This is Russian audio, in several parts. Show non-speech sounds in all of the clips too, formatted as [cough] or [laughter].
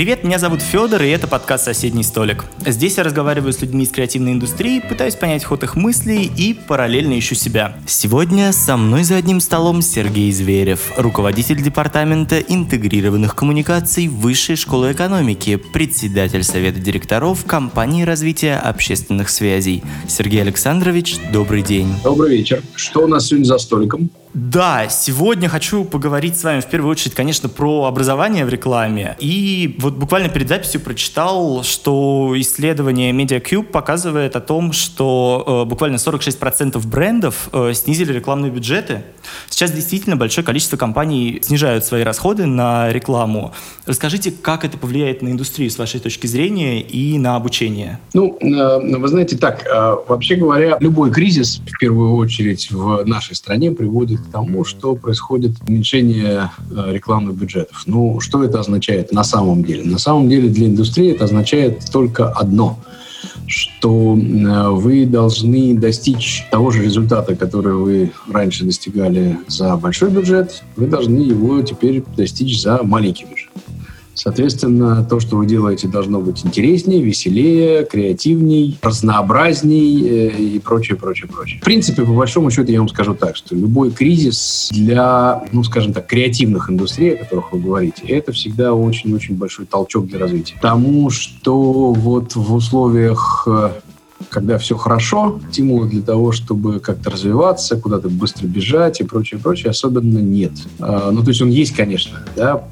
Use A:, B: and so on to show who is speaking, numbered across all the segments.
A: Привет, меня зовут Федор, и это подкаст «Соседний столик». Здесь я разговариваю с людьми из креативной индустрии, пытаюсь понять ход их мыслей и параллельно ищу себя. Сегодня со мной за одним столом Сергей Зверев, руководитель департамента интегрированных коммуникаций Высшей школы экономики, председатель совета директоров компании развития общественных связей. Сергей Александрович, добрый день.
B: Добрый вечер. Что у нас сегодня за столиком?
A: Да, сегодня хочу поговорить с вами в первую очередь, конечно, про образование в рекламе. И вот буквально перед записью прочитал, что исследование MediaCube показывает о том, что э, буквально 46% брендов э, снизили рекламные бюджеты. Сейчас действительно большое количество компаний снижают свои расходы на рекламу. Расскажите, как это повлияет на индустрию с вашей точки зрения и на обучение?
B: Ну, э, вы знаете, так, э, вообще говоря, любой кризис, в первую очередь в нашей стране, приводит к тому, что происходит уменьшение э, рекламных бюджетов. Ну, что это означает на самом деле? На самом деле для индустрии это означает только одно – что э, вы должны достичь того же результата, который вы раньше достигали за большой бюджет, вы должны его теперь достичь за маленький бюджет. Соответственно, то, что вы делаете, должно быть интереснее, веселее, креативней, разнообразней э, и прочее, прочее, прочее. В принципе, по большому счету, я вам скажу так, что любой кризис для, ну, скажем так, креативных индустрий, о которых вы говорите, это всегда очень-очень большой толчок для развития. Потому что вот в условиях э, когда все хорошо, стимула для того, чтобы как-то развиваться, куда-то быстро бежать и прочее, прочее, особенно нет. А, ну, то есть он есть, конечно, да,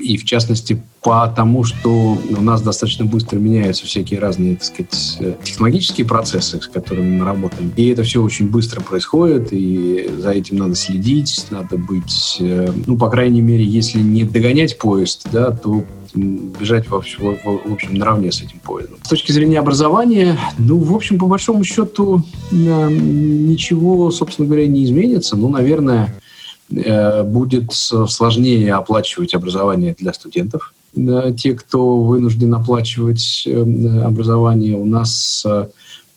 B: и в частности потому, что у нас достаточно быстро меняются всякие разные, так сказать, э, технологические процессы, с которыми мы работаем. И это все очень быстро происходит, и за этим надо следить, надо быть, э, ну, по крайней мере, если не догонять поезд, да, то бежать в общем, в, общем наравне с этим поездом. С точки зрения образования, ну, в общем, по большому счету, ничего, собственно говоря, не изменится. Ну, наверное, будет сложнее оплачивать образование для студентов. Те, кто вынужден оплачивать э, образование, у нас, э,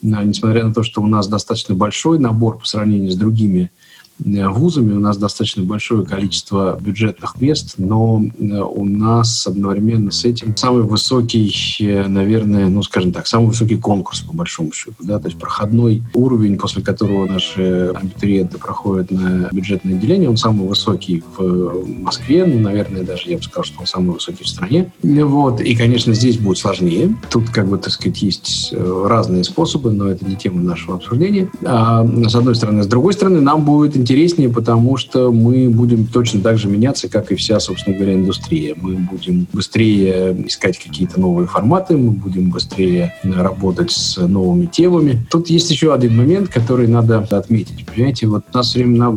B: несмотря на то, что у нас достаточно большой набор по сравнению с другими Э, вузами. У нас достаточно большое количество бюджетных мест, но э, у нас одновременно с этим самый высокий, э, наверное, ну, скажем так, самый высокий конкурс, по большому счету. Да? То есть проходной уровень, после которого наши абитуриенты проходят на бюджетное отделение, он самый высокий в Москве, ну, наверное, даже я бы сказал, что он самый высокий в стране. Вот. И, конечно, здесь будет сложнее. Тут, как бы, так сказать, есть разные способы, но это не тема нашего обсуждения. А, с одной стороны. С другой стороны, нам будет интереснее, потому что мы будем точно так же меняться, как и вся, собственно говоря, индустрия. Мы будем быстрее искать какие-то новые форматы, мы будем быстрее работать с новыми темами. Тут есть еще один момент, который надо отметить. Понимаете, вот у нас время,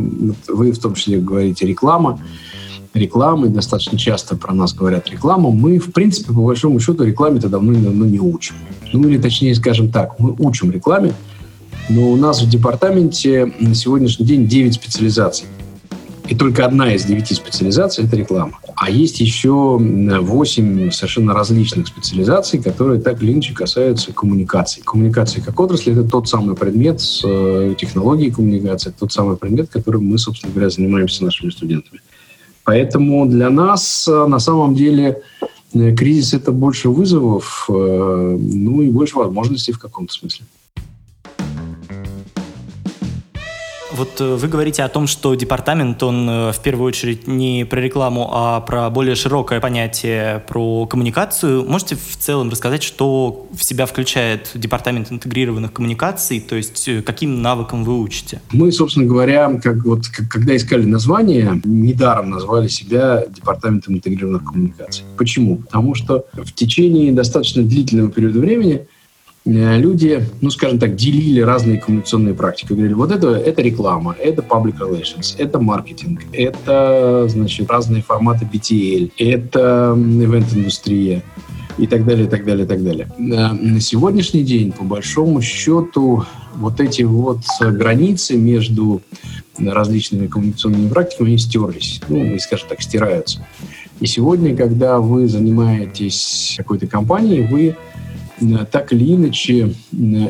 B: вы в том числе говорите реклама, рекламы, достаточно часто про нас говорят реклама, мы, в принципе, по большому счету, рекламе-то давно-давно не учим. Ну, или точнее, скажем так, мы учим рекламе, но у нас в департаменте на сегодняшний день 9 специализаций. И только одна из девяти специализаций – это реклама. А есть еще 8 совершенно различных специализаций, которые так или иначе касаются коммуникаций. Коммуникации как отрасль – это тот самый предмет с э, технологией коммуникации, тот самый предмет, которым мы, собственно говоря, занимаемся нашими студентами. Поэтому для нас э, на самом деле э, кризис – это больше вызовов, ну и больше возможностей в каком-то смысле.
A: Вот э, вы говорите о том, что департамент, он э, в первую очередь не про рекламу, а про более широкое понятие про коммуникацию. Можете в целом рассказать, что в себя включает департамент интегрированных коммуникаций, то есть э, каким навыкам вы учите?
B: Мы, собственно говоря, как вот, когда искали название, недаром назвали себя департаментом интегрированных коммуникаций. Почему? Потому что в течение достаточно длительного периода времени люди, ну, скажем так, делили разные коммуникационные практики. Говорили, вот это, это реклама, это public relations, это маркетинг, это, значит, разные форматы BTL, это ивент-индустрия и так далее, и так далее, и так далее. Э, на сегодняшний день, по большому счету, вот эти вот границы между различными коммуникационными практиками, они стерлись, ну, и, скажем так, стираются. И сегодня, когда вы занимаетесь какой-то компанией, вы так или иначе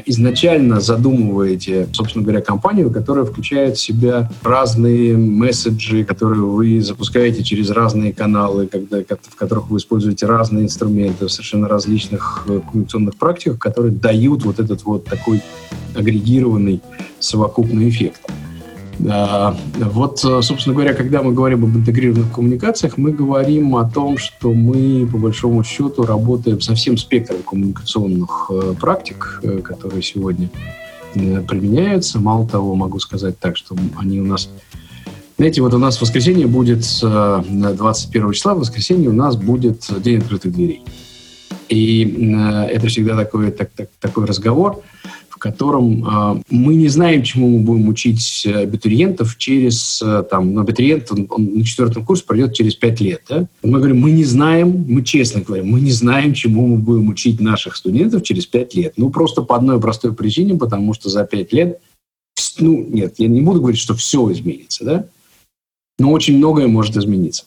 B: изначально задумываете, собственно говоря, компанию, которая включает в себя разные месседжи, которые вы запускаете через разные каналы, когда, в которых вы используете разные инструменты в совершенно различных э, коммуникационных практиках, которые дают вот этот вот такой агрегированный совокупный эффект. Вот, собственно говоря, когда мы говорим об интегрированных коммуникациях, мы говорим о том, что мы, по большому счету, работаем со всем спектром коммуникационных э, практик, э, которые сегодня э, применяются. Мало того, могу сказать так, что они у нас... Знаете, вот у нас в воскресенье будет, 21 числа, в воскресенье у нас будет День открытых дверей. И это всегда такой, так, так, такой разговор, котором э, мы не знаем, чему мы будем учить абитуриентов через, э, там, ну, абитуриент, он, он на четвертом курсе пройдет через пять лет. Да? Мы говорим, мы не знаем, мы честно говорим, мы не знаем, чему мы будем учить наших студентов через пять лет. Ну, просто по одной простой причине, потому что за пять лет, ну, нет, я не буду говорить, что все изменится, да? Но очень многое может измениться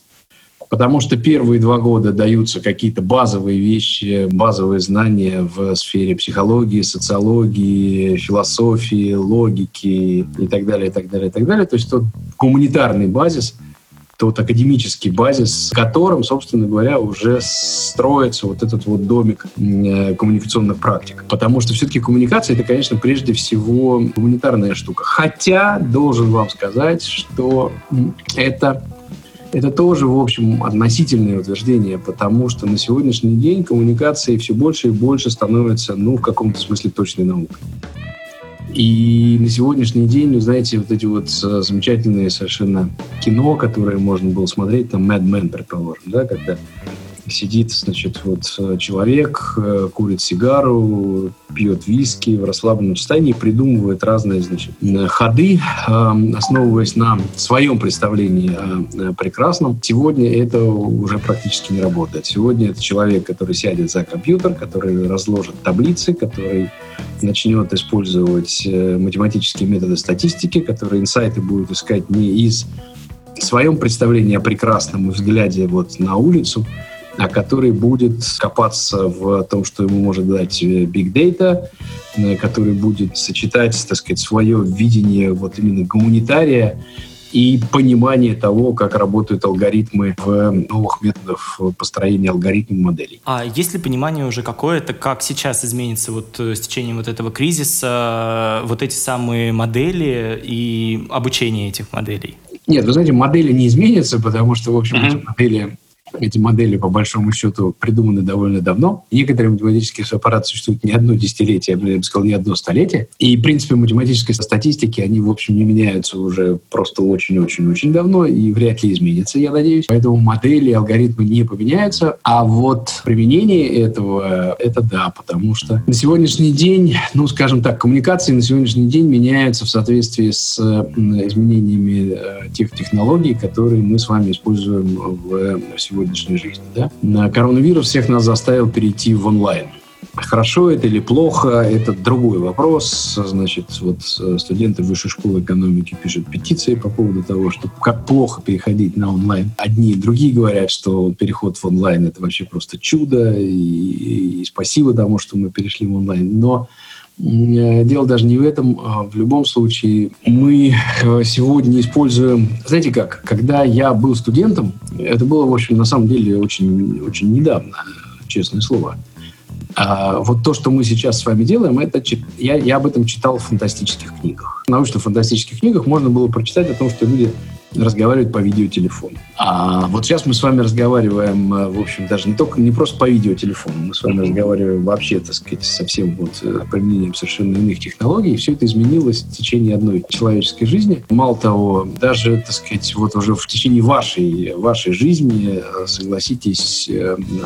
B: потому что первые два года даются какие-то базовые вещи, базовые знания в сфере психологии, социологии, философии, логики и так далее, и так далее, и так далее. То есть тот гуманитарный базис, тот академический базис, с которым, собственно говоря, уже строится вот этот вот домик э, коммуникационных практик. Потому что все-таки коммуникация — это, конечно, прежде всего гуманитарная штука. Хотя, должен вам сказать, что это это тоже, в общем, относительное утверждение, потому что на сегодняшний день коммуникации все больше и больше становятся, ну, в каком-то смысле точной наукой. И на сегодняшний день, вы знаете, вот эти вот э, замечательные совершенно кино, которые можно было смотреть, там Mad Men, предположим, да, когда сидит, значит, вот э, человек, э, курит сигару, пьет виски в расслабленном состоянии, придумывает разные, значит, ходы, эм, основываясь на своем представлении о прекрасном. Сегодня это уже практически не работает. Сегодня это человек, который сядет за компьютер, который разложит таблицы, который начнет использовать э, математические методы статистики, который инсайты будет искать не из в своем представлении о прекрасном и взгляде вот на улицу, а который будет копаться в том, что ему может дать э, Big Data, э, который будет сочетать, так сказать, свое видение вот именно гуманитария и понимание того, как работают алгоритмы в новых методах построения алгоритмов моделей.
A: А есть ли понимание уже какое-то, как сейчас изменится вот э, с течением вот этого кризиса вот эти самые модели и обучение этих моделей?
B: Нет, вы знаете, модели не изменятся, потому что, в общем, mm-hmm. эти модели эти модели, по большому счету, придуманы довольно давно. Некоторые математические аппараты существуют не одно десятилетие, я бы сказал, не одно столетие. И, в принципе, математической статистики, они, в общем, не меняются уже просто очень-очень-очень давно и вряд ли изменятся, я надеюсь. Поэтому модели, алгоритмы не поменяются. А вот применение этого, это да, потому что на сегодняшний день, ну, скажем так, коммуникации на сегодняшний день меняются в соответствии с изменениями э, тех технологий, которые мы с вами используем в сегодня сегодняшней жизни. Да? Коронавирус всех нас заставил перейти в онлайн. Хорошо это или плохо, это другой вопрос. Значит, вот э, студенты высшей школы экономики пишут петиции по поводу того, что как плохо переходить на онлайн. Одни и другие говорят, что переход в онлайн это вообще просто чудо, и, и спасибо тому, что мы перешли в онлайн. Но дело даже не в этом. А в любом случае, мы э, сегодня используем... Знаете как? Когда я был студентом, это было, в общем, на самом деле очень, очень недавно, честное слово. А вот то, что мы сейчас с вами делаем, это я, я об этом читал в фантастических книгах. В научно-фантастических книгах можно было прочитать о том, что люди разговаривают по видеотелефону. А вот сейчас мы с вами разговариваем, э, в общем, даже не только не просто по видеотелефону, мы с вами разговариваем вообще, так сказать, совсем вот э, применением совершенно иных технологий. И все это изменилось в течение одной человеческой жизни. Мало того, даже, так сказать, вот уже в течение вашей, вашей жизни, э, согласитесь,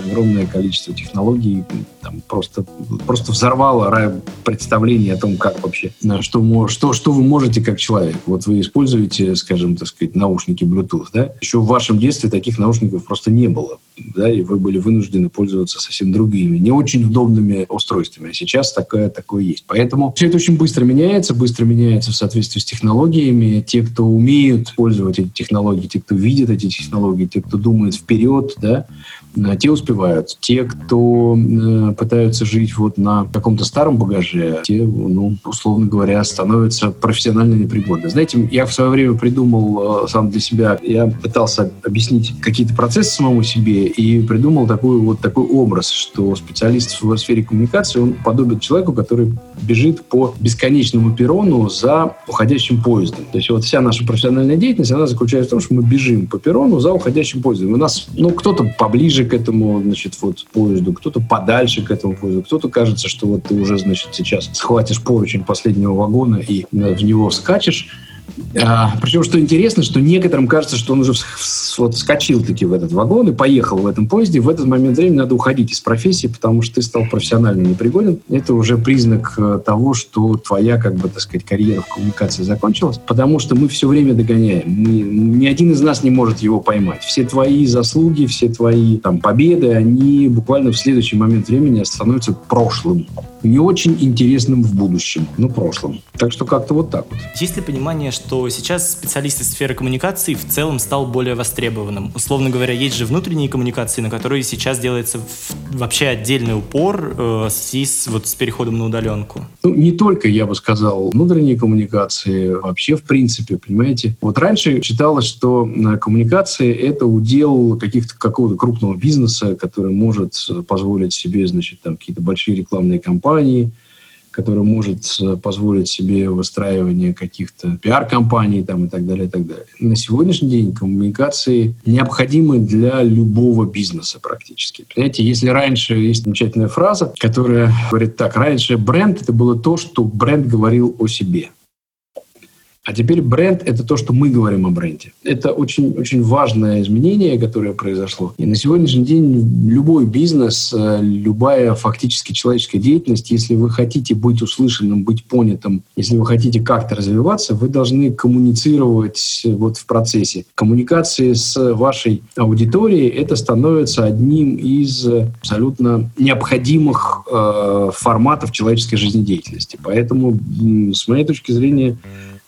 B: огромное количество технологий там, просто, просто взорвало представление о том, как вообще, что, что, что вы можете как человек. Вот вы используете, скажем, так сказать, наушники Bluetooth, да? Еще в вашем детстве таких наушников просто не было да, и вы были вынуждены пользоваться совсем другими, не очень удобными устройствами. А сейчас такое, такое есть. Поэтому все это очень быстро меняется, быстро меняется в соответствии с технологиями. Те, кто умеют пользоваться эти технологии, те, кто видит эти технологии, те, кто думает вперед, да, те успевают. Те, кто э, пытаются жить вот на каком-то старом багаже, те, ну, условно говоря, становятся профессионально непригодны. Знаете, я в свое время придумал э, сам для себя, я пытался объяснить какие-то процессы самому себе и придумал такой вот такой образ, что специалист в сфере коммуникации, он подобен человеку, который бежит по бесконечному перрону за уходящим поездом. То есть вот вся наша профессиональная деятельность, она заключается в том, что мы бежим по перрону за уходящим поездом. У нас, ну, кто-то поближе к этому, значит, вот поезду, кто-то подальше к этому поезду, кто-то кажется, что вот ты уже, значит, сейчас схватишь поручень последнего вагона и э, в него скачешь, причем, что интересно, что некоторым кажется, что он уже вот вскочил таки в этот вагон и поехал в этом поезде. В этот момент времени надо уходить из профессии, потому что ты стал профессионально непригоден. Это уже признак э, того, что твоя, как бы, так сказать, карьера в коммуникации закончилась, потому что мы все время догоняем. Мы, ни один из нас не может его поймать. Все твои заслуги, все твои там, победы, они буквально в следующий момент времени становятся прошлым не очень интересным в будущем, но прошлом. Так что как-то вот так вот.
A: Есть ли понимание, что сейчас специалист из сферы коммуникации в целом стал более востребованным? Условно говоря, есть же внутренние коммуникации, на которые сейчас делается вообще отдельный упор э, с, вот, с переходом на удаленку.
B: Ну, не только, я бы сказал, внутренние коммуникации, вообще в принципе, понимаете. Вот раньше считалось, что э, коммуникации — это удел каких-то какого-то крупного бизнеса, который может позволить себе, значит, там какие-то большие рекламные кампании, которая может э, позволить себе выстраивание каких-то пиар-компаний там, и так далее, и так далее. На сегодняшний день коммуникации необходимы для любого бизнеса практически. Понимаете, если раньше есть замечательная фраза, которая говорит так, раньше бренд — это было то, что бренд говорил о себе. А теперь бренд — это то, что мы говорим о бренде. Это очень, очень важное изменение, которое произошло. И на сегодняшний день любой бизнес, э, любая фактически человеческая деятельность, если вы хотите быть услышанным, быть понятым, если вы хотите как-то развиваться, вы должны коммуницировать вот в процессе. Коммуникации с вашей аудиторией — это становится одним из абсолютно необходимых э, форматов человеческой жизнедеятельности. Поэтому, с моей точки зрения,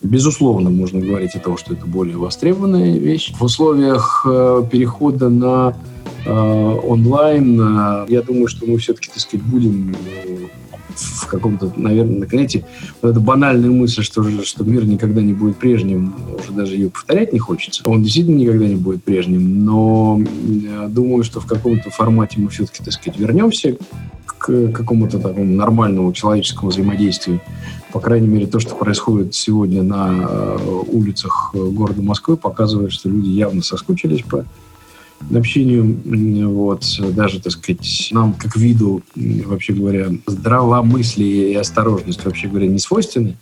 B: Безусловно, можно говорить о том, что это более востребованная вещь. В условиях э, перехода на э, онлайн, э, я думаю, что мы все-таки, так сказать, будем в каком-то, наверное, знаете, вот эта банальная мысль, что, что мир никогда не будет прежним, уже даже ее повторять не хочется. Он действительно никогда не будет прежним, но думаю, что в каком-то формате мы все-таки, так сказать, вернемся к какому-то такому нормальному человеческому взаимодействию. По крайней мере, то, что происходит сегодня на э, улицах города Москвы, показывает, что люди явно соскучились по общению. Вот, даже, так сказать, нам, как виду, вообще говоря, здравомыслие и осторожность, вообще говоря, не свойственны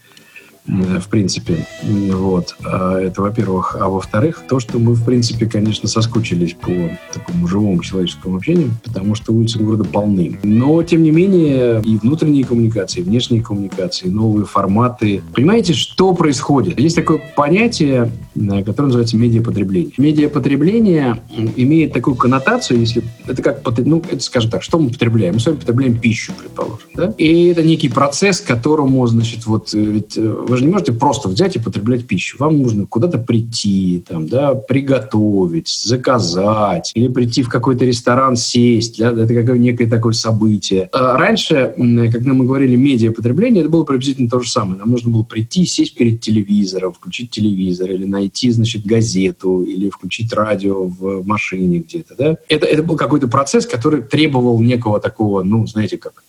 B: в принципе. Вот. А это, во-первых. А во-вторых, то, что мы, в принципе, конечно, соскучились по такому живому человеческому общению, потому что улицы города полны. Но, тем не менее, и внутренние коммуникации, и внешние коммуникации, новые форматы. Понимаете, что происходит? Есть такое понятие, э, которое называется медиапотребление. Медиапотребление имеет такую коннотацию, если это как, ну, это, скажем так, что мы потребляем? Мы с вами потребляем пищу, предположим, да? И это некий процесс, которому, значит, вот, э, ведь э, вы же не можете просто взять и потреблять пищу. Вам нужно куда-то прийти, там, да, приготовить, заказать, или прийти в какой-то ресторан, сесть. Да, это как некое такое событие. А раньше, когда мы говорили медиапотребление, это было приблизительно то же самое. Нам нужно было прийти, сесть перед телевизором, включить телевизор, или найти, значит, газету, или включить радио в машине где-то. Да? Это, это был какой-то процесс, который требовал некого такого, ну, знаете, как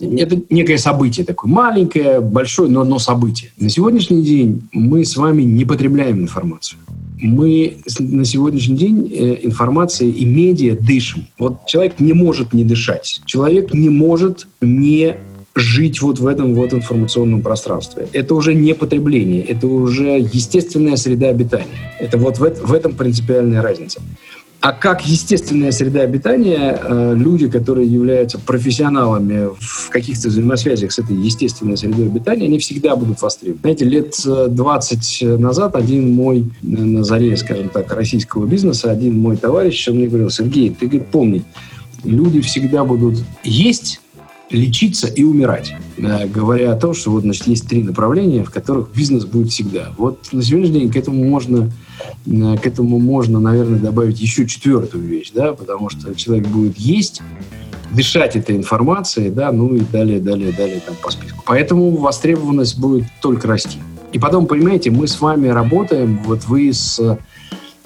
B: это некое событие такое маленькое, большое, но, но событие. На сегодняшний день мы с вами не потребляем информацию. Мы на сегодняшний день э, информацией и медиа дышим. Вот человек не может не дышать. Человек не может не жить вот в этом вот информационном пространстве. Это уже не потребление, это уже естественная среда обитания. Это вот в, в этом принципиальная разница. А как естественная среда обитания, э, люди, которые являются профессионалами в каких-то взаимосвязях с этой естественной средой обитания, они всегда будут востребованы. Знаете, лет 20 назад один мой, на заре, скажем так, российского бизнеса, один мой товарищ, он мне говорил, Сергей, ты говорит, помни, люди всегда будут есть, лечиться и умирать, э, говоря о том, что вот, значит, есть три направления, в которых бизнес будет всегда. Вот на сегодняшний день к этому можно, э, к этому можно, наверное, добавить еще четвертую вещь, да, потому что человек будет есть, дышать этой информацией, да, ну и далее, далее, далее там по списку. Поэтому востребованность будет только расти. И потом, понимаете, мы с вами работаем, вот вы с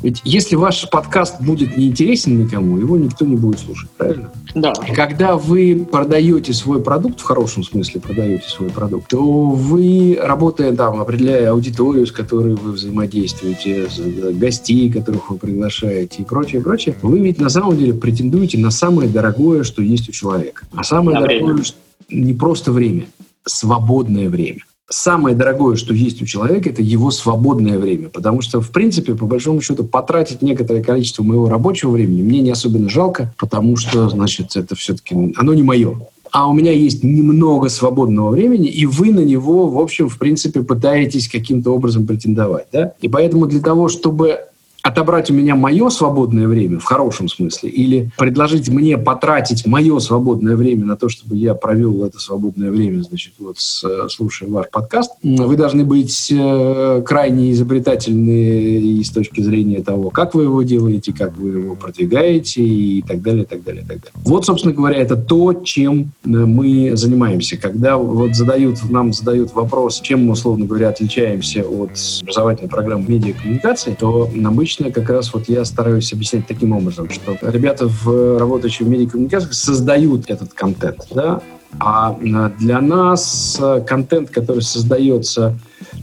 B: ведь если ваш подкаст будет неинтересен никому, его никто не будет слушать, правильно?
C: Да.
B: Когда вы продаете свой продукт, в хорошем смысле продаете свой продукт, то вы, работая там, определяя аудиторию, с которой вы взаимодействуете, гостей, которых вы приглашаете и прочее, прочее, вы ведь на самом деле претендуете на самое дорогое, что есть у человека. А самое на дорогое время. не просто время, свободное время самое дорогое, что есть у человека, это его свободное время. Потому что, в принципе, по большому счету, потратить некоторое количество моего рабочего времени мне не особенно жалко, потому что, значит, это все-таки, оно не мое. А у меня есть немного свободного времени, и вы на него, в общем, в принципе, пытаетесь каким-то образом претендовать. Да? И поэтому для того, чтобы отобрать у меня мое свободное время, в хорошем смысле, или предложить мне потратить мое свободное время на то, чтобы я провел это свободное время, значит, вот с, слушая ваш подкаст, вы должны быть э, крайне изобретательны и с точки зрения того, как вы его делаете, как вы его продвигаете и так далее, так далее, так далее. Вот, собственно говоря, это то, чем э, мы занимаемся. Когда вот задают, нам задают вопрос, чем мы, условно говоря, отличаемся от образовательной программы медиакоммуникации, то обычно обычно как раз вот я стараюсь объяснять таким образом, что ребята, в, работающие в медиакоммуникациях, создают этот контент, да, а для нас контент, который создается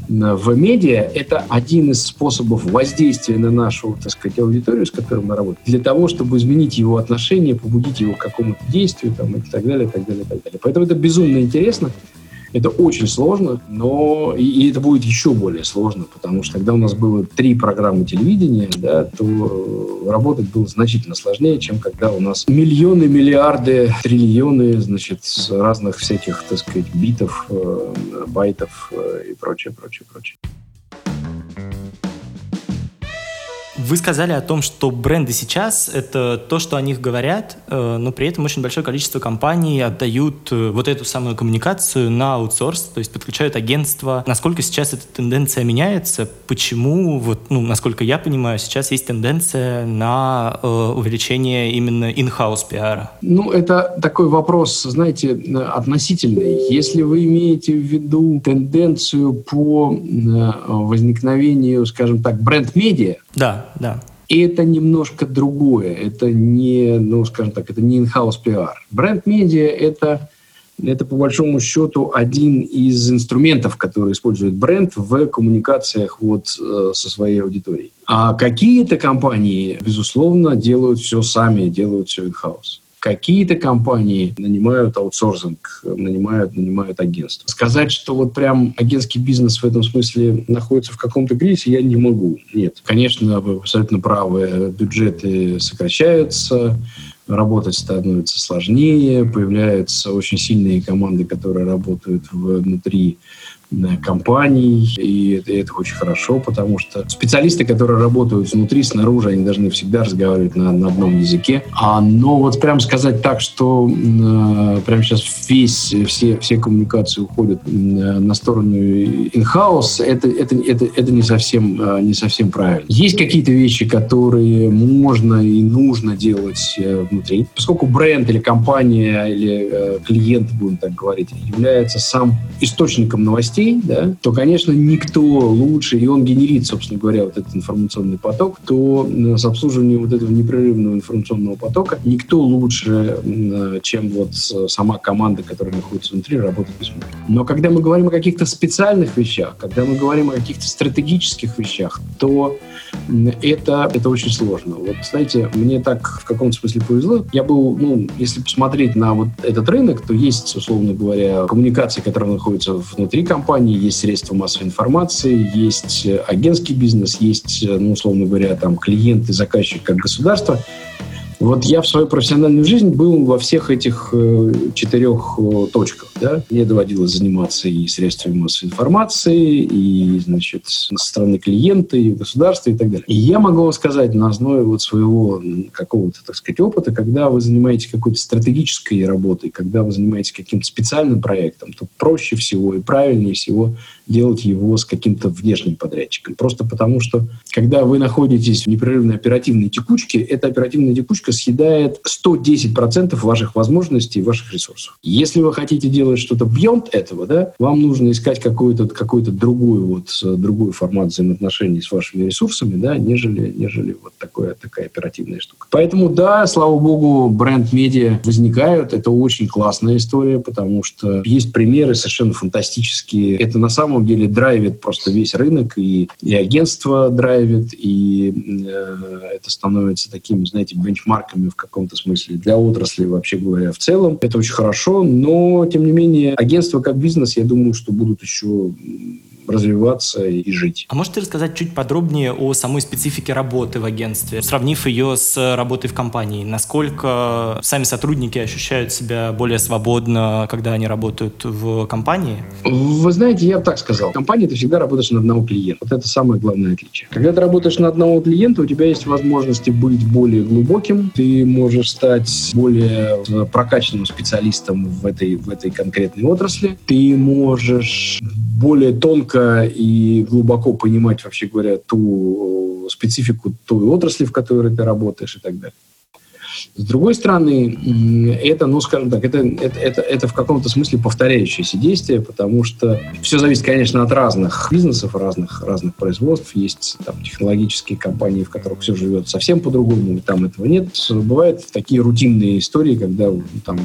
B: в медиа, это один из способов воздействия на нашу, так сказать, аудиторию, с которой мы работаем, для того, чтобы изменить его отношение, побудить его к какому-то действию там, и так далее, и так далее, и так далее. Поэтому это безумно интересно. Это очень сложно, но и, и это будет еще более сложно, потому что когда у нас было три программы телевидения, да, то работать было значительно сложнее, чем когда у нас миллионы, миллиарды, триллионы, значит, разных всяких, так сказать, битов, э, байтов э, и прочее, прочее, прочее.
A: Вы сказали о том, что бренды сейчас — это то, что о них говорят, э, но при этом очень большое количество компаний отдают э, вот эту самую коммуникацию на аутсорс, то есть подключают агентство. Насколько сейчас эта тенденция меняется? Почему, вот, ну, насколько я понимаю, сейчас есть тенденция на э, увеличение именно in-house пиара?
B: Ну, это такой вопрос, знаете, относительный. Если вы имеете в виду тенденцию по возникновению, скажем так, бренд-медиа,
A: да, да.
B: И это немножко другое. Это не, ну, скажем так, это не in-house PR. Бренд-медиа — это, это, по большому счету, один из инструментов, который использует бренд в коммуникациях вот э, со своей аудиторией. А какие-то компании, безусловно, делают все сами, делают все in-house. Какие-то компании нанимают аутсорсинг, нанимают, нанимают агентство. Сказать, что вот прям агентский бизнес в этом смысле находится в каком-то кризисе, я не могу. Нет. Конечно, вы абсолютно правы. Бюджеты сокращаются, работать становится сложнее, появляются очень сильные команды, которые работают внутри компаний, и это, и это очень хорошо, потому что специалисты, которые работают внутри, снаружи, они должны всегда разговаривать на, на одном языке. А, но вот прям сказать так, что э, прямо сейчас весь, все, все коммуникации уходят э, на сторону in-house, это, это, это, это не, совсем, э, не совсем правильно. Есть какие-то вещи, которые можно и нужно делать э, внутри. Поскольку бренд или компания или э, клиент, будем так говорить, является сам источником новостей, новостей, да, то, конечно, никто лучше, и он генерит, собственно говоря, вот этот информационный поток, то с обслуживанием вот этого непрерывного информационного потока никто лучше, чем вот сама команда, которая находится внутри, работает без Но когда мы говорим о каких-то специальных вещах, когда мы говорим о каких-то стратегических вещах, то это, это очень сложно. Вот, знаете, мне так в каком-то смысле повезло. Я был, ну, если посмотреть на вот этот рынок, то есть, условно говоря, коммуникации, которые находятся внутри компании, компании, есть средства массовой информации, есть агентский бизнес, есть, ну, условно говоря, там клиенты, заказчик как государство. Вот я в свою профессиональную жизнь был во всех этих э, четырех э, точках. Да? Мне доводилось заниматься и средствами массовой информации, и, значит, со стороны клиента, и государства, и так далее. И я могу вам сказать на основе вот своего какого-то, так сказать, опыта, когда вы занимаетесь какой-то стратегической работой, когда вы занимаетесь каким-то специальным проектом, то проще всего и правильнее всего делать его с каким-то внешним подрядчиком. Просто потому, что когда вы находитесь в непрерывной оперативной текучке, эта оперативная текучка съедает 110% ваших возможностей ваших ресурсов. Если вы хотите делать что-то beyond этого, да, вам нужно искать какой-то какой другой, вот, другой формат взаимоотношений с вашими ресурсами, да, нежели, нежели вот такое, такая оперативная штука. Поэтому, да, слава богу, бренд-медиа возникают. Это очень классная история, потому что есть примеры совершенно фантастические. Это на самом самом деле драйвит просто весь рынок, и, и агентство драйвит, и э, это становится такими, знаете, бенчмарками в каком-то смысле для отрасли, вообще говоря, в целом. Это очень хорошо, но, тем не менее, агентство как бизнес, я думаю, что будут еще развиваться и жить.
A: А можете рассказать чуть подробнее о самой специфике работы в агентстве, сравнив ее с работой в компании? Насколько сами сотрудники ощущают себя более свободно, когда они работают в компании?
B: Вы знаете, я так сказал. В компании ты всегда работаешь на одного клиента. Вот это самое главное отличие. Когда ты работаешь на одного клиента, у тебя есть возможности быть более глубоким, ты можешь стать более прокачанным специалистом в этой, в этой конкретной отрасли, ты можешь более тонко и глубоко понимать, вообще говоря, ту э, специфику той отрасли, в которой ты работаешь и так далее. С другой стороны, это, ну, скажем так, это, это, это, это в каком-то смысле повторяющееся действие, потому что все зависит, конечно, от разных бизнесов, разных, разных производств. Есть там технологические компании, в которых все живет совсем по-другому, и там этого нет. Бывают такие рутинные истории, когда там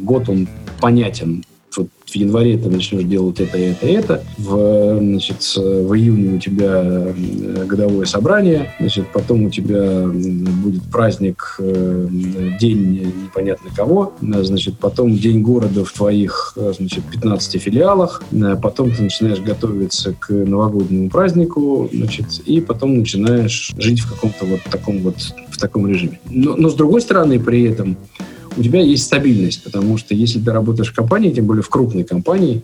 B: год он понятен вот в январе ты начнешь делать это, это, это, в, значит, в июне у тебя э, годовое собрание, значит, потом у тебя будет праздник, э, день непонятно кого, значит, потом день города в твоих, значит, 15 филиалах, потом ты начинаешь готовиться к новогоднему празднику, значит, и потом начинаешь жить в каком-то вот таком вот, в таком режиме. Но, но с другой стороны, при этом у тебя есть стабильность, потому что если ты работаешь в компании, тем более в крупной компании,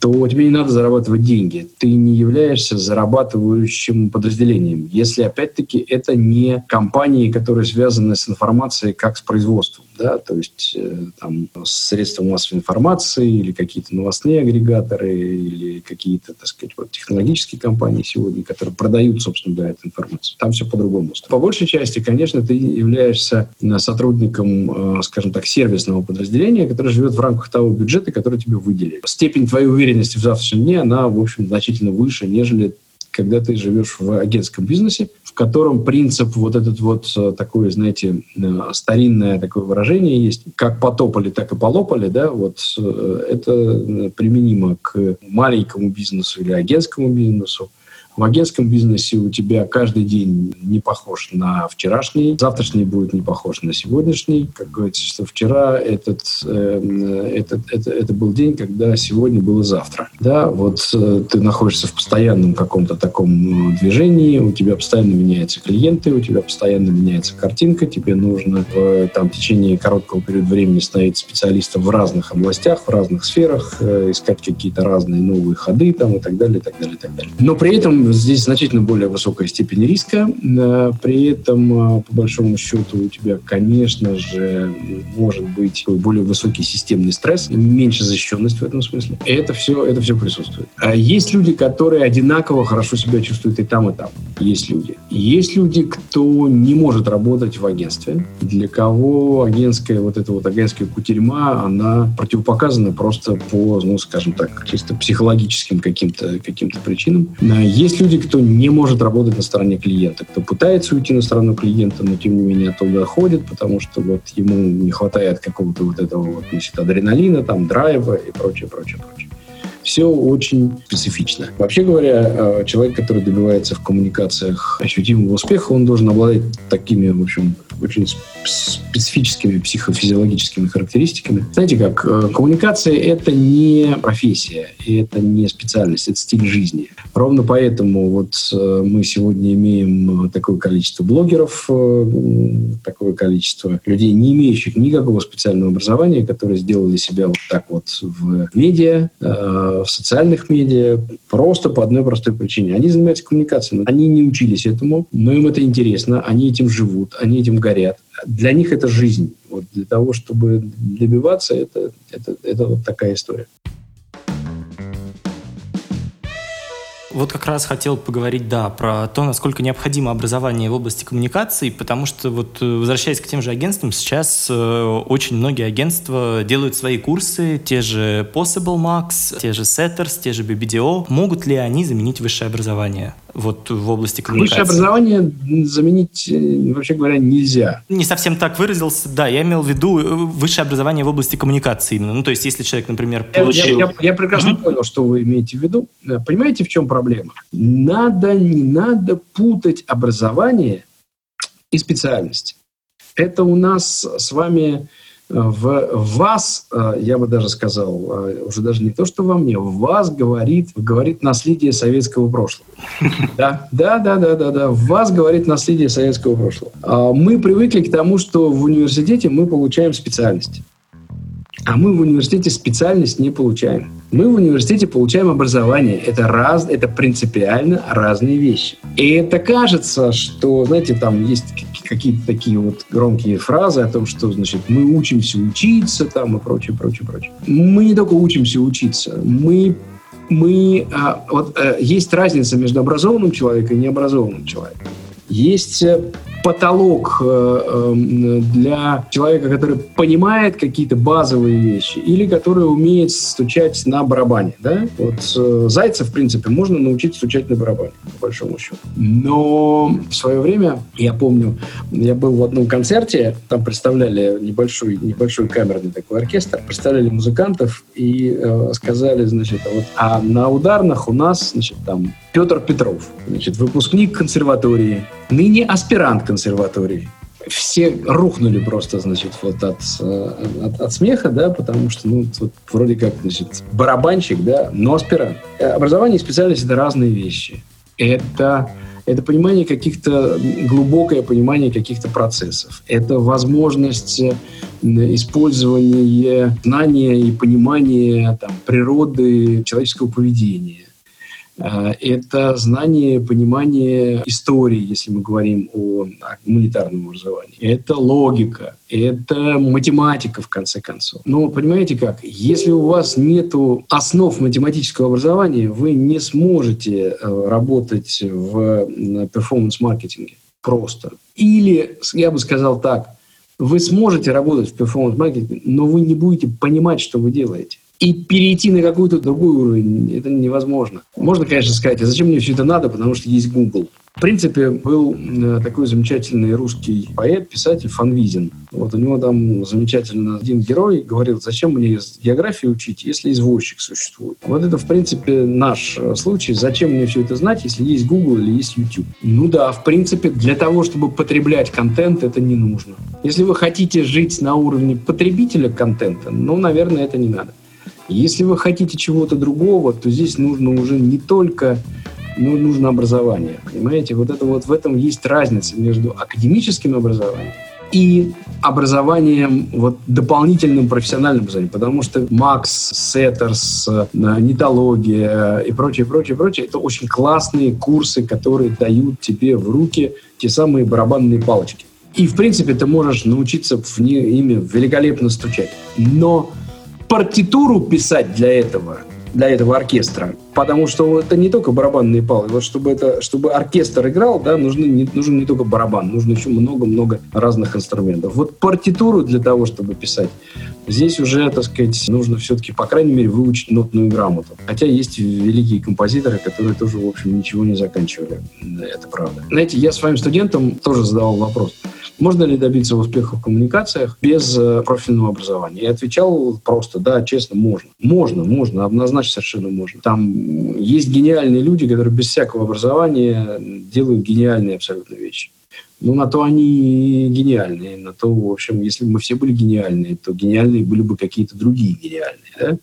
B: то тебе не надо зарабатывать деньги. Ты не являешься зарабатывающим подразделением, если, опять-таки, это не компании, которые связаны с информацией как с производством. Да? То есть э, там средства массовой информации или какие-то новостные агрегаторы или какие-то, так сказать, вот, технологические компании сегодня, которые продают, собственно говоря, эту информацию. Там все по-другому. По большей части, конечно, ты являешься э, сотрудником, э, скажем так, сервисного подразделения, которое живет в рамках того бюджета, который тебе выделили. Степень твоей уверенности уверенности в завтрашнем дне, она, в общем, значительно выше, нежели когда ты живешь в агентском бизнесе, в котором принцип вот этот вот э, такое, знаете, э, старинное такое выражение есть, как потопали, так и полопали, да, вот э, это применимо к маленькому бизнесу или агентскому бизнесу, в агентском бизнесе у тебя каждый день не похож на вчерашний, завтрашний будет не похож на сегодняшний. Как говорится, что вчера этот, э, этот, это, это был день, когда сегодня было завтра. Да, вот э, ты находишься в постоянном каком-то таком э, движении, у тебя постоянно меняются клиенты, у тебя постоянно меняется картинка, тебе нужно в там, в течение короткого периода времени становиться специалистом в разных областях, в разных сферах, э, искать какие-то разные новые ходы там, и так далее, и так далее, и так далее. Но при этом здесь значительно более высокая степень риска. При этом, э, по большому счету, у тебя, конечно же, может быть более высокий системный стресс, меньше защищенность в этом смысле. Это все, это все присутствует. А есть люди, которые одинаково хорошо себя чувствуют и там, и там. Есть люди. Есть люди, кто не может работать в агентстве, для кого агентская, вот эта вот агентская кутерьма, она противопоказана просто по, ну, скажем так, чисто психологическим каким-то каким причинам. Есть есть люди, кто не может работать на стороне клиента, кто пытается уйти на сторону клиента, но тем не менее оттуда ходит, потому что вот ему не хватает какого-то вот этого вот, значит, адреналина, там, драйва и прочее, прочее, прочее. Все очень специфично. Вообще говоря, э, человек, который добивается в коммуникациях ощутимого успеха, он должен обладать такими, в общем, очень специфическими психофизиологическими характеристиками. Знаете как, э, коммуникация — это не профессия, и это не специальность, это стиль жизни. Ровно поэтому вот э, мы сегодня имеем такое количество блогеров, такое количество людей, не имеющих никакого специального образования, которые сделали себя вот так вот в медиа, в социальных медиа, просто по одной простой причине. Они занимаются коммуникацией, они не учились этому, но им это интересно, они этим живут, они этим горят. Для них это жизнь. Вот для того, чтобы добиваться, это, это, это вот такая история.
A: Вот как раз хотел поговорить, да, про то, насколько необходимо образование в области коммуникаций, потому что вот э, возвращаясь к тем же агентствам, сейчас э, очень многие агентства делают свои курсы, те же Possible Max, те же Setters, те же BBDO. Могут ли они заменить высшее образование? вот в области коммуникации?
B: Высшее образование заменить, э, вообще говоря, нельзя.
A: Не совсем так выразился. Да, я имел в виду э, высшее образование в области коммуникации именно. Ну, то есть, если человек, например, получил...
B: Я, я, я прекрасно uh-huh. понял, что вы имеете в виду. Понимаете, в чем проблема? Надо, не надо путать образование и специальность. Это у нас с вами в вас, э, я бы даже сказал, э, уже даже не то, что во мне, в вас говорит, говорит наследие советского прошлого. [laughs] Да, да, да, да, да, да. В вас говорит наследие советского прошлого. А мы привыкли к тому, что в университете мы получаем специальность. А мы в университете специальность не получаем. Мы в университете получаем образование. Это, раз, это принципиально разные вещи. И это кажется, что, знаете, там есть какие-то такие вот громкие фразы о том, что, значит, мы учимся учиться там и прочее, прочее, прочее. Мы не только учимся учиться, мы мы, а, вот а, есть разница между образованным человеком и необразованным человеком. Есть э, потолок э, эм, для человека, который понимает какие-то базовые вещи или который умеет стучать на барабане. Да? Вот э, Зайца, в принципе, можно научить стучать на барабане, по большому счету. Но в свое время, я помню, я был в одном концерте, там представляли небольшой, небольшой камерный такой оркестр, представляли музыкантов и э, сказали, значит, а вот, а на ударных у нас, значит, там Петр Петров, значит, выпускник консерватории, ныне аспирант консерватории. Все рухнули просто, значит, вот от, э, от, от смеха, да, потому что, ну, вот вроде как, значит, барабанщик, да, но аспирант. Образование и специальность — это разные вещи. Это это понимание каких-то, глубокое понимание каких-то процессов. Это возможность э, использования знания и понимания там, природы человеческого поведения Э, это знание, понимание истории, если мы говорим о, гуманитарном образовании. Это логика, это математика, в конце концов. Но понимаете как? Если у вас нет основ математического образования, вы не сможете э, работать в перформанс-маркетинге просто. Или, я бы сказал так, вы сможете работать в перформанс-маркетинге, но вы не будете понимать, что вы делаете и перейти на какой-то другой уровень, это невозможно. Можно, конечно, сказать, а зачем мне все это надо, потому что есть Google. В принципе, был э, такой замечательный русский поэт, писатель Фанвизин. Вот у него там замечательно один герой говорил, зачем мне географию учить, если извозчик существует. Вот это, в принципе, наш э, случай. Зачем мне все это знать, если есть Google или есть YouTube? Ну да, в принципе, для того, чтобы потреблять контент, это не нужно. Если вы хотите жить на уровне потребителя контента, ну, наверное, это не надо. Если вы хотите чего-то другого, то здесь нужно уже не только ну, нужно образование. Понимаете, вот это вот в этом есть разница между академическим образованием и образованием, вот дополнительным профессиональным образованием, потому что Макс, Сеттерс, э, нитология и прочее, прочее, прочее, это очень классные курсы, которые дают тебе в руки те самые барабанные палочки. И, в принципе, ты можешь научиться в ими великолепно стучать. Но партитуру писать для этого, для этого оркестра, потому что это не только барабанные палы. Вот чтобы, это, чтобы оркестр играл, да, нужны, не, нужен не только барабан, нужно еще много-много разных инструментов. Вот партитуру для того, чтобы писать, здесь уже, так сказать, нужно все-таки, по крайней мере, выучить нотную грамоту. Хотя есть великие композиторы, которые тоже, в общем, ничего не заканчивали. Это правда. Знаете, я своим студентам тоже задавал вопрос. Можно ли добиться успеха в коммуникациях без э, профильного образования? Я отвечал просто, да, честно, можно. Можно, можно, однозначно совершенно можно. Там есть гениальные люди, которые без всякого образования делают гениальные абсолютно вещи. Ну, на то они гениальные. На то, в общем, если бы мы все были гениальные, то гениальные были бы какие-то другие гениальные, да?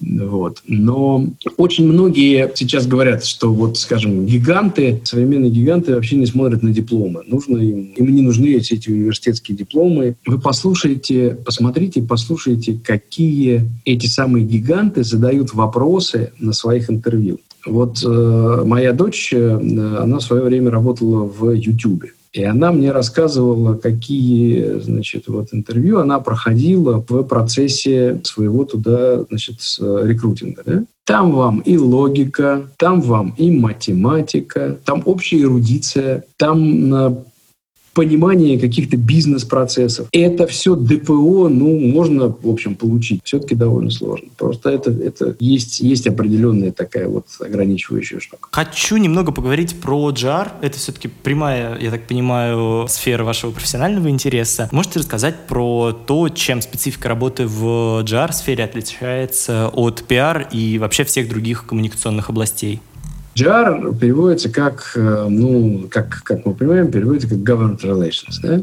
B: Вот. Но очень многие сейчас говорят, что вот, скажем, гиганты, современные гиганты вообще не смотрят на дипломы. Нужно им, им не нужны эти, эти университетские дипломы. Вы послушайте, посмотрите, послушайте, какие эти самые гиганты задают вопросы на своих интервью. Вот э, моя дочь, э, она в свое время работала в YouTube. И она мне рассказывала, какие, значит, вот интервью она проходила в процессе своего туда, значит, рекрутинга. Да? Там вам и логика, там вам и математика, там общая эрудиция, там понимание каких-то бизнес-процессов. Это все ДПО, ну, можно, в общем, получить. Все-таки довольно сложно. Просто это, это есть, есть определенная такая вот ограничивающая штука.
A: Хочу немного поговорить про GR. Это все-таки прямая, я так понимаю, сфера вашего профессионального интереса. Можете рассказать про то, чем специфика работы в GR-сфере отличается от PR и вообще всех других коммуникационных областей?
B: GR переводится как, э, ну, как, как мы понимаем, переводится как government relations, да?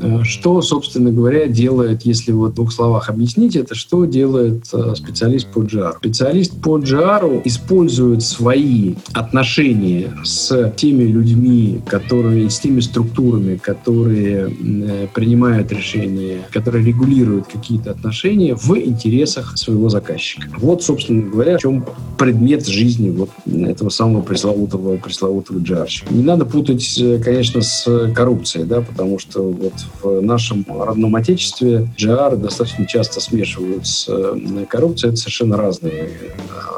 B: Э, что, собственно говоря, делает, если вот в двух словах объяснить это, что делает э, специалист по GR? Специалист по GR использует свои отношения с теми людьми, которые, с теми структурами, которые э, принимают решения, которые регулируют какие-то отношения в интересах своего заказчика. Вот, собственно говоря, в чем предмет жизни вот этого самого пресловутого, пресловутого GR. Не надо путать, конечно, с коррупцией, да, потому что вот в нашем родном отечестве GR достаточно часто смешивают с э, коррупцией. Это совершенно разные,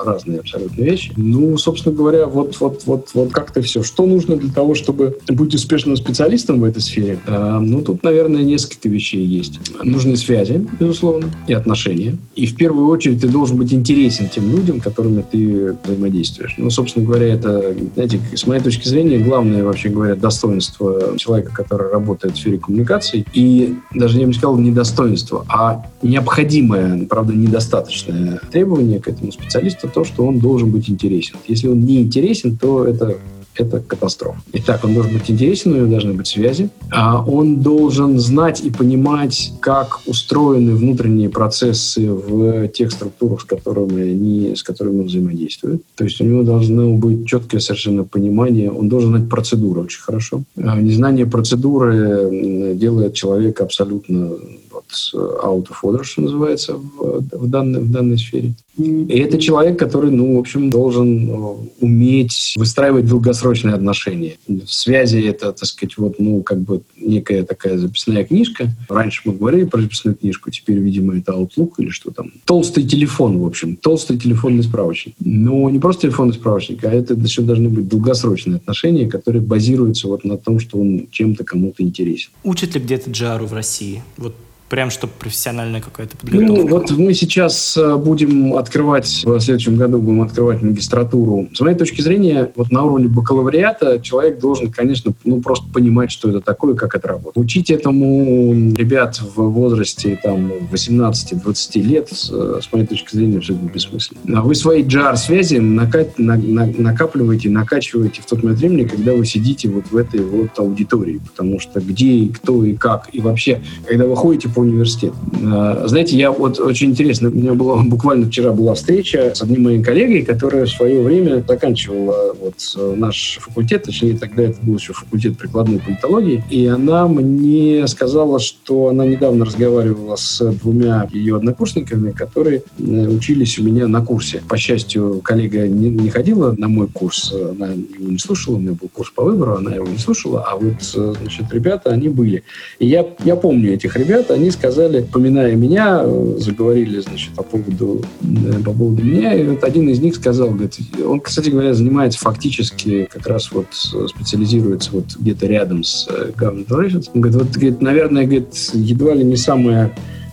B: разные абсолютно вещи. Ну, собственно говоря, вот, вот, вот, вот как-то все. Что нужно для того, чтобы быть успешным специалистом в этой сфере? А, ну, тут, наверное, несколько вещей есть. Нужны связи, безусловно, и отношения. И в первую очередь ты должен быть интересен тем людям, которыми ты взаимодействуешь. Ну, собственно говоря, это, знаете, с моей точки зрения, главное, вообще говоря, достоинство человека, который работает в сфере коммуникации, коммуникаций. И даже, я бы сказал, не достоинство, а необходимое, правда, недостаточное требование к этому специалисту то, что он должен быть интересен. Если он не интересен, то это это катастрофа. Итак, он должен быть интересен, у него должны быть связи. А он должен знать и понимать, как устроены внутренние процессы в тех структурах, с которыми, они, с которыми он взаимодействует. То есть у него должно быть четкое совершенно понимание, он должен знать процедуру очень хорошо. А незнание процедуры делает человека абсолютно вот, out of order, что называется, в, в, данной, в данной сфере. И это человек, который, ну, в общем, должен э, уметь выстраивать долгосрочные отношения. Связи — это, так сказать, вот, ну, как бы некая такая записная книжка. Раньше мы говорили про записную книжку, теперь, видимо, это Outlook или что там. Толстый телефон, в общем, толстый телефонный справочник. Но не просто телефонный справочник, а это еще должны быть долгосрочные отношения, которые базируются вот на том, что он чем-то кому-то интересен.
A: Учат ли где-то Джару в России? Вот Прям, чтобы профессиональная какая-то подготовка.
B: Ну, вот мы сейчас э, будем открывать, в следующем году будем открывать магистратуру. С моей точки зрения, вот на уровне бакалавриата человек должен, конечно, ну, просто понимать, что это такое, как это работает. Учить этому ребят в возрасте там 18-20 лет, с моей точки зрения, абсолютно бессмысленно. А вы свои джар-связи нака- на- на- накапливаете, накачиваете в тот момент времени, когда вы сидите вот в этой вот аудитории. Потому что где и кто и как, и вообще, когда вы ходите по университету. А, знаете, я вот очень интересно, у меня была [laughs] буквально вчера была встреча с одним моим коллегой, который в свое время заканчивал вот наш факультет, точнее тогда это был еще факультет прикладной политологии, и она мне сказала, что она недавно разговаривала с двумя ее однокурсниками, которые э, учились у меня на курсе. По счастью, коллега не, не ходила на мой курс, она его не слушала, у меня был курс по выбору, она его не слушала, а вот, э, значит, ребята, они были. И я, я помню этих ребят, они они сказали, поминая меня, э, заговорили, значит, по поводу, э, по поводу меня, и вот один из них сказал, говорит, он, кстати говоря, занимается фактически, как раз вот специализируется вот где-то рядом с э, Government Relations. Он говорит, вот, говорит, наверное, говорит, едва ли не самое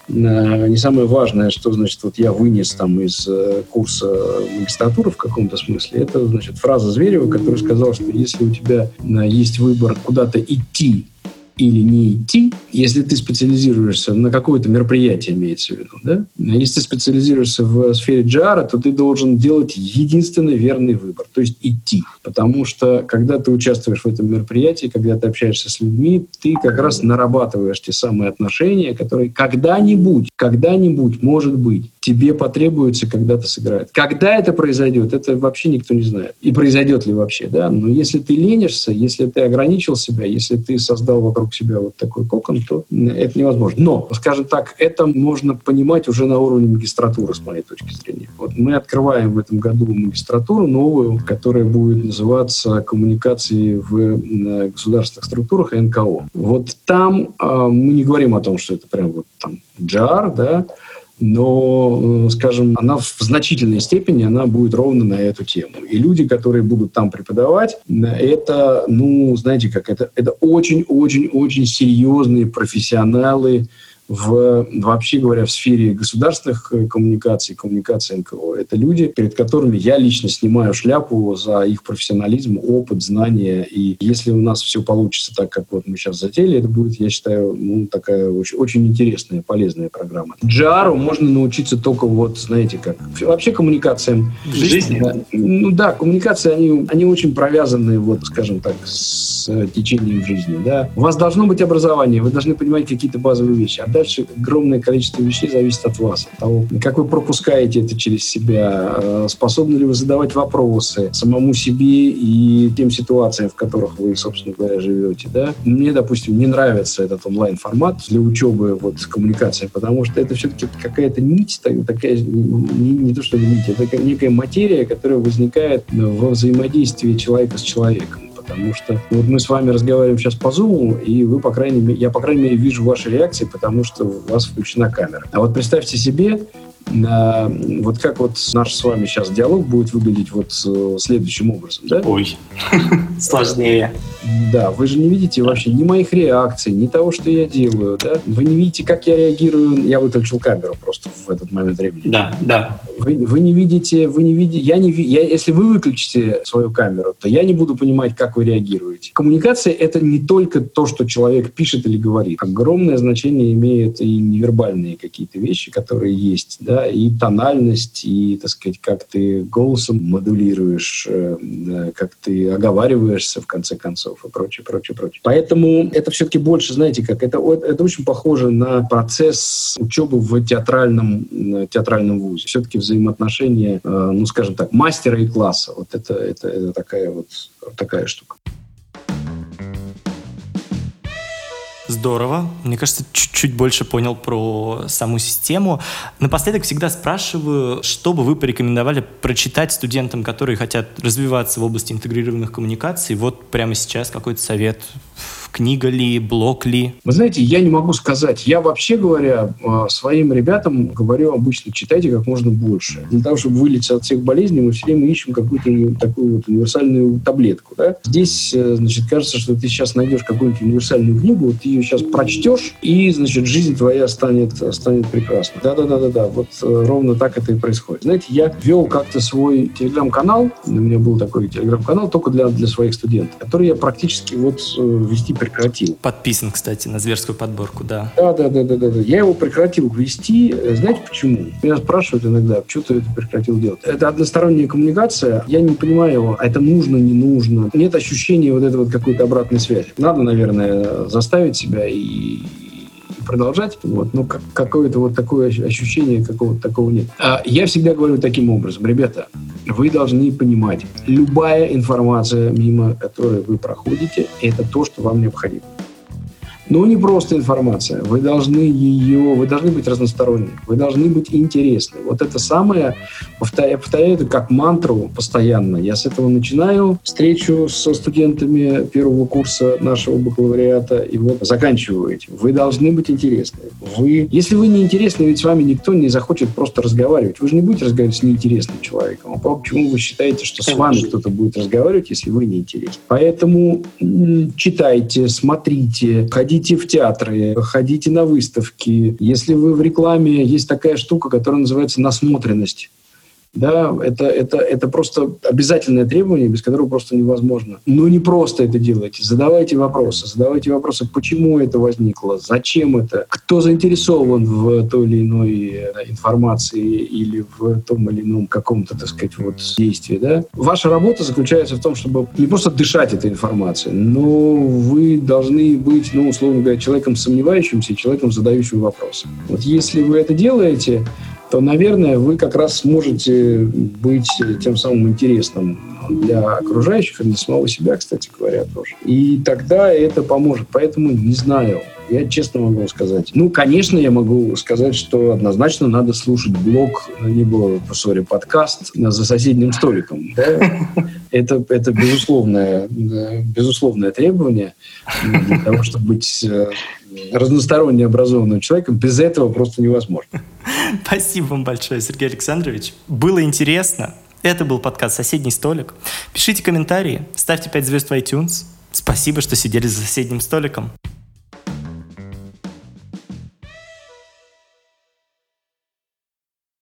B: не самое важное, что, значит, вот я вынес там из курса магистратуры в каком-то смысле, это, значит, фраза Зверева, который сказал, что если у тебя есть выбор куда-то идти или не идти, если ты специализируешься на какое-то мероприятие, имеется в виду, да? Если ты специализируешься в сфере джара, то ты должен делать единственный верный выбор, то есть идти. Потому что, когда ты участвуешь в этом мероприятии, когда ты общаешься с людьми, ты как раз нарабатываешь те самые отношения, которые когда-нибудь, когда-нибудь, может быть, тебе потребуется когда-то сыграть. Когда это произойдет, это вообще никто не знает. И произойдет ли вообще, да? Но если ты ленишься, если ты ограничил себя, если ты создал вокруг себя вот такой кокон, то это невозможно. Но, скажем так, это можно понимать уже на уровне магистратуры, с моей точки зрения. Вот мы открываем в этом году магистратуру новую, которая будет называться «Коммуникации в государственных структурах НКО». Вот там э, мы не говорим о том, что это прям вот там джар, да, но, э, скажем, она в значительной степени она будет ровно на эту тему. И люди, которые будут там преподавать, это, ну, знаете как, это, это очень-очень-очень серьезные профессионалы, в, вообще говоря, в сфере государственных э, коммуникаций, коммуникации НКО. Это люди, перед которыми я лично снимаю шляпу за их профессионализм, опыт, знания. И если у нас все получится так, как вот мы сейчас затеяли, это будет, я считаю, ну, такая очень, очень интересная, полезная программа. Джару можно научиться только вот, знаете, как вообще коммуникациям жизни. Да, ну да, коммуникации, они, они очень провязаны, вот, скажем так, с течением жизни. Да. У вас должно быть образование, вы должны понимать какие-то базовые вещи. А дальше огромное количество вещей зависит от вас, от того, как вы пропускаете это через себя, э, способны ли вы задавать вопросы самому себе и тем ситуациям, в которых вы, собственно говоря, живете. Да? Мне, допустим, не нравится этот онлайн-формат для учебы вот, коммуникации, потому что это все-таки какая-то нить, такая, не, не то что нить, это некая материя, которая возникает во взаимодействии человека с человеком потому что вот мы с вами разговариваем сейчас по Zoom, и вы, по крайней мере, я, по крайней мере, вижу ваши реакции, потому что у вас включена камера. А вот представьте себе, а, вот как вот наш с вами сейчас диалог будет выглядеть вот э, следующим образом, да?
A: Ой, [laughs] сложнее.
B: Да, вы же не видите вообще ни моих реакций, ни того, что я делаю, да? Вы не видите, как я реагирую. Я выключил камеру просто в этот момент времени.
A: Да, да.
B: Вы, вы не видите, вы не видите, я не я, если вы выключите свою камеру, то я не буду понимать, как вы реагируете. Коммуникация — это не только то, что человек пишет или говорит. Огромное значение имеют и невербальные какие-то вещи, которые есть, да, да, и тональность, и, так сказать, как ты голосом модулируешь, э, как ты оговариваешься, в конце концов, и прочее, прочее, прочее. Поэтому это все-таки больше, знаете, как это, это очень похоже на процесс учебы в театральном, театральном вузе. Все-таки взаимоотношения, э, ну, скажем так, мастера и класса. Вот это, это, это такая вот такая штука.
A: Здорово. Мне кажется, чуть-чуть больше понял про саму систему. Напоследок всегда спрашиваю, что бы вы порекомендовали прочитать студентам, которые хотят развиваться в области интегрированных коммуникаций. Вот прямо сейчас какой-то совет книга ли, блог ли?
B: Вы знаете, я не могу сказать. Я вообще говоря, э, своим ребятам говорю обычно, читайте как можно больше. Для того, чтобы вылечиться от всех болезней, мы все время ищем какую-то такую вот универсальную таблетку. Да? Здесь, э, значит, кажется, что ты сейчас найдешь какую-нибудь универсальную книгу, ты ее сейчас прочтешь, и, значит, жизнь твоя станет, станет прекрасной. Да-да-да-да-да. Вот э, ровно так это и происходит. Знаете, я вел как-то свой телеграм-канал, у меня был такой телеграм-канал только для, для своих студентов, который я практически вот вести прекратил.
A: Подписан, кстати, на зверскую подборку, да.
B: Да, да, да, да, да. Я его прекратил вести. Знаете почему? Меня спрашивают иногда, что ты это прекратил делать. Это односторонняя коммуникация. Я не понимаю его, а это нужно, не нужно. Нет ощущения вот этой вот какой-то обратной связи. Надо, наверное, заставить себя и продолжать. Вот. Но как, какое-то вот такое ощущение какого-то такого нет. А я всегда говорю таким образом. Ребята, вы должны понимать, любая информация, мимо которой вы проходите, это то, что вам необходимо. Но не просто информация. Вы должны ее, вы должны быть разносторонними, вы должны быть интересны. Вот это самое, повторяю, повторяю это как мантру постоянно. Я с этого начинаю встречу со студентами первого курса нашего бакалавриата и вот заканчиваю этим. Вы должны быть интересны. Вы, если вы не интересны, ведь с вами никто не захочет просто разговаривать. Вы же не будете разговаривать с неинтересным человеком. А почему вы считаете, что с вами кто-то будет разговаривать, если вы не интересны? Поэтому читайте, смотрите, ходите ходите в театры, ходите на выставки. Если вы в рекламе, есть такая штука, которая называется насмотренность. Да, это, это, это просто обязательное требование, без которого просто невозможно. Но не просто это делайте. Задавайте вопросы. Задавайте вопросы, почему это возникло, зачем это, кто заинтересован в той или иной э, информации или в том или ином каком-то, так сказать, вот действии. Да? Ваша работа заключается в том, чтобы не просто дышать этой информацией, но вы должны быть, ну, условно говоря, человеком сомневающимся человеком, задающим вопросы. Вот если вы это делаете, то, наверное, вы как раз сможете быть тем самым интересным для окружающих и для самого себя, кстати говоря, тоже. И тогда это поможет. Поэтому не знаю. Я честно могу сказать. Ну, конечно, я могу сказать, что однозначно надо слушать блог, либо, сори, подкаст за соседним столиком. Да? [laughs] Это, это безусловное, безусловное требование для того, чтобы быть э, разносторонне образованным человеком. Без этого просто невозможно. [laughs]
A: Спасибо вам большое, Сергей Александрович. Было интересно. Это был подкаст «Соседний столик». Пишите комментарии, ставьте 5 звезд в iTunes. Спасибо, что сидели за соседним столиком.